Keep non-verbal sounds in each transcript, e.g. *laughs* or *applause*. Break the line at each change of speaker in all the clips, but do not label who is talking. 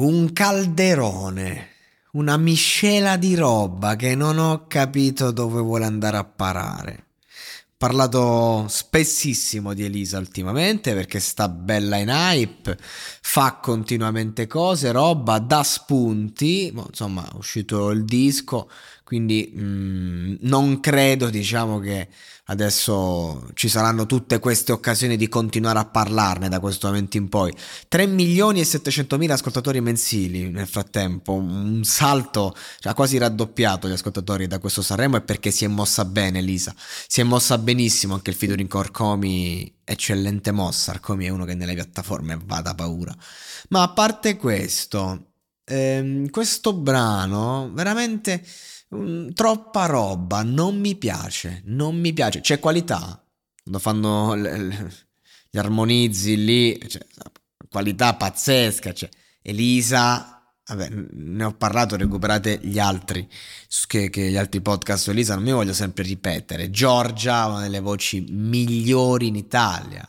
Un calderone una miscela di roba che non ho capito dove vuole andare a parare. Parlato spessissimo di Elisa ultimamente perché sta bella in hype, fa continuamente cose, roba, dà spunti, insomma è uscito il disco, quindi mh, mm, non credo diciamo che adesso ci saranno tutte queste occasioni di continuare a parlarne da questo momento in poi. 3 milioni e 700 mila ascoltatori mensili nel frattempo un salto cioè, quasi raddoppiato gli ascoltatori da questo Sanremo e perché si è mossa bene Lisa si è mossa benissimo anche il featuring Corcomi eccellente mossa Arcomi è uno che nelle piattaforme va da paura ma a parte questo ehm, questo brano veramente Mm, troppa roba, non mi piace, non mi piace. C'è qualità, quando fanno le, le, gli armonizzi lì, cioè, qualità pazzesca. Cioè, Elisa, vabbè, ne ho parlato, recuperate gli altri, che, che gli altri podcast su Elisa, non mi voglio sempre ripetere. Giorgia, una delle voci migliori in Italia.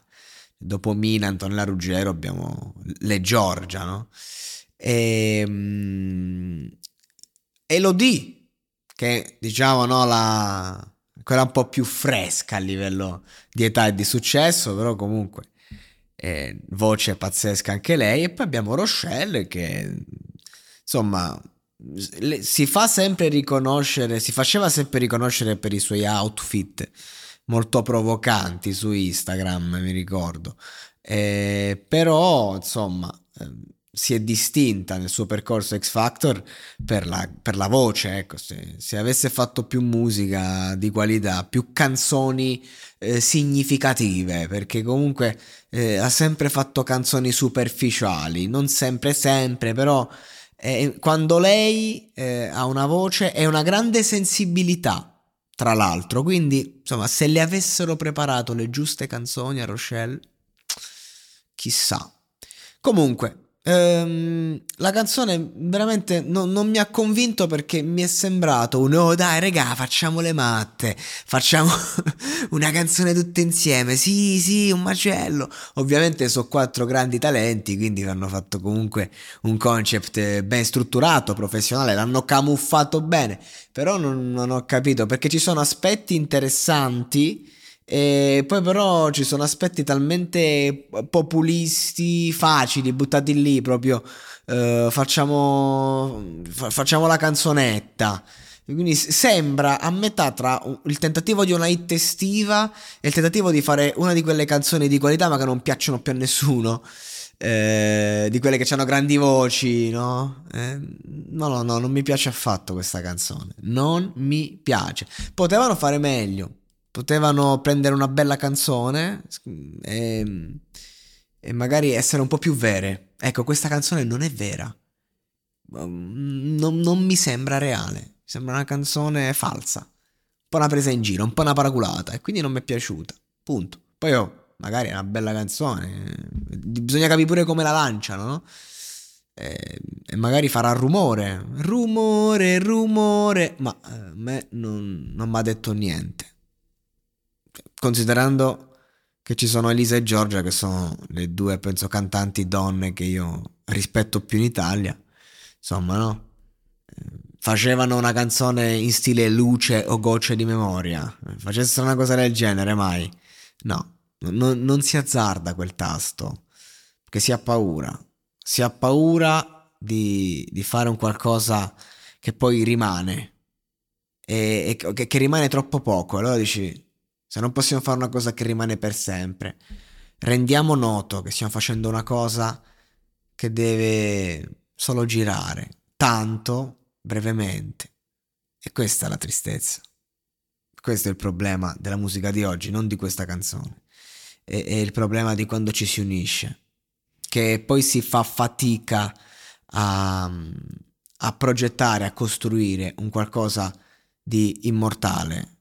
Dopo Mina, Antonella Ruggero abbiamo le Giorgia, no? E, ehm, Elodie che diciamo no, la, quella un po' più fresca a livello di età e di successo, però comunque eh, voce pazzesca anche lei. E poi abbiamo Rochelle che insomma si fa sempre riconoscere, si faceva sempre riconoscere per i suoi outfit molto provocanti su Instagram, mi ricordo. Eh, però insomma ehm, si è distinta nel suo percorso X Factor per la, per la voce, ecco, se, se, avesse fatto più musica di qualità, più canzoni eh, significative, perché comunque eh, ha sempre fatto canzoni superficiali, non sempre sempre, però eh, quando lei eh, ha una voce è una grande sensibilità, tra l'altro, quindi insomma se le avessero preparato le giuste canzoni a Rochelle, chissà. Comunque, Ehm, la canzone veramente non, non, mi ha convinto perché mi è sembrato un oh dai regà facciamo le matte, facciamo *laughs* una canzone tutte insieme, sì sì un macello, ovviamente sono quattro grandi talenti quindi hanno fatto comunque un concept ben strutturato, professionale, l'hanno camuffato bene, però non, non ho capito perché ci sono aspetti interessanti e poi però ci sono aspetti talmente populisti, facili, buttati lì proprio. Uh, facciamo, fa- facciamo la canzonetta. Quindi sembra a metà tra il tentativo di una hit estiva e il tentativo di fare una di quelle canzoni di qualità ma che non piacciono più a nessuno. Eh, di quelle che hanno grandi voci, no? Eh, no, no, no, non mi piace affatto questa canzone. Non mi piace. Potevano fare meglio potevano prendere una bella canzone e, e, magari essere un po' più vere. Ecco, questa canzone non è vera. Non, non mi sembra reale. Sembra una canzone falsa. Un po' una presa in giro, un po' una paraculata. E quindi non mi è piaciuta. Punto. Poi oh, magari è una bella canzone. Bisogna capire pure come la lanciano, no? E, e magari farà rumore. Rumore, rumore. Ma eh, a me non, non mi ha detto niente considerando che ci sono Elisa e Giorgia, che sono le due, penso, cantanti donne che io rispetto più in Italia, insomma, no? Facevano una canzone in stile luce o gocce di memoria. Facessero una cosa del genere, mai? No, non, non si azzarda quel tasto, perché si ha paura. Si ha paura di, di fare un qualcosa che poi rimane e, e che, che rimane troppo poco. Allora dici, se non possiamo fare una cosa che rimane per sempre, rendiamo noto che stiamo facendo una cosa che deve solo girare, tanto, brevemente. E questa è la tristezza. Questo è il problema della musica di oggi, non di questa canzone. È, è il problema di quando ci si unisce, che poi si fa fatica a, a progettare, a costruire un qualcosa di immortale,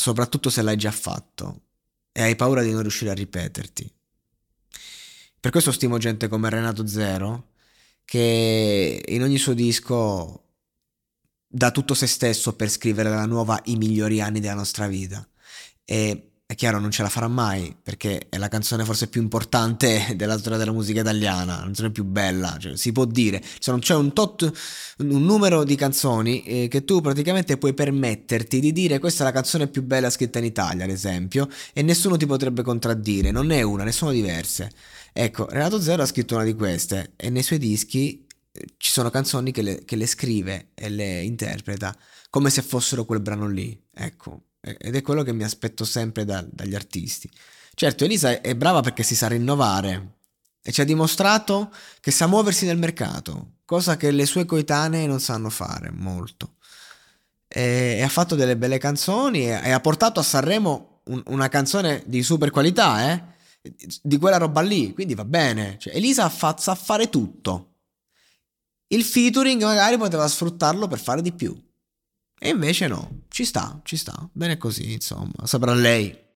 soprattutto se l'hai già fatto e hai paura di non riuscire a ripeterti. Per questo stimo gente come Renato Zero, che in ogni suo disco dà tutto se stesso per scrivere la nuova I migliori anni della nostra vita. E è chiaro, non ce la farà mai, perché è la canzone forse più importante *laughs* della storia della musica italiana, la canzone più bella, cioè, si può dire. C'è un tot, un numero di canzoni eh, che tu praticamente puoi permetterti di dire questa è la canzone più bella scritta in Italia, ad esempio, e nessuno ti potrebbe contraddire, non è una, ne sono diverse. Ecco, Renato Zero ha scritto una di queste e nei suoi dischi eh, ci sono canzoni che le, che le scrive e le interpreta come se fossero quel brano lì, ecco ed è quello che mi aspetto sempre da, dagli artisti. Certo, Elisa è brava perché si sa rinnovare e ci ha dimostrato che sa muoversi nel mercato, cosa che le sue coetanee non sanno fare molto. E, e ha fatto delle belle canzoni e, e ha portato a Sanremo un, una canzone di super qualità, eh? di quella roba lì, quindi va bene. Cioè, Elisa fa, sa fare tutto. Il featuring magari poteva sfruttarlo per fare di più. E invece no, ci sta, ci sta, bene così, insomma, saprà lei.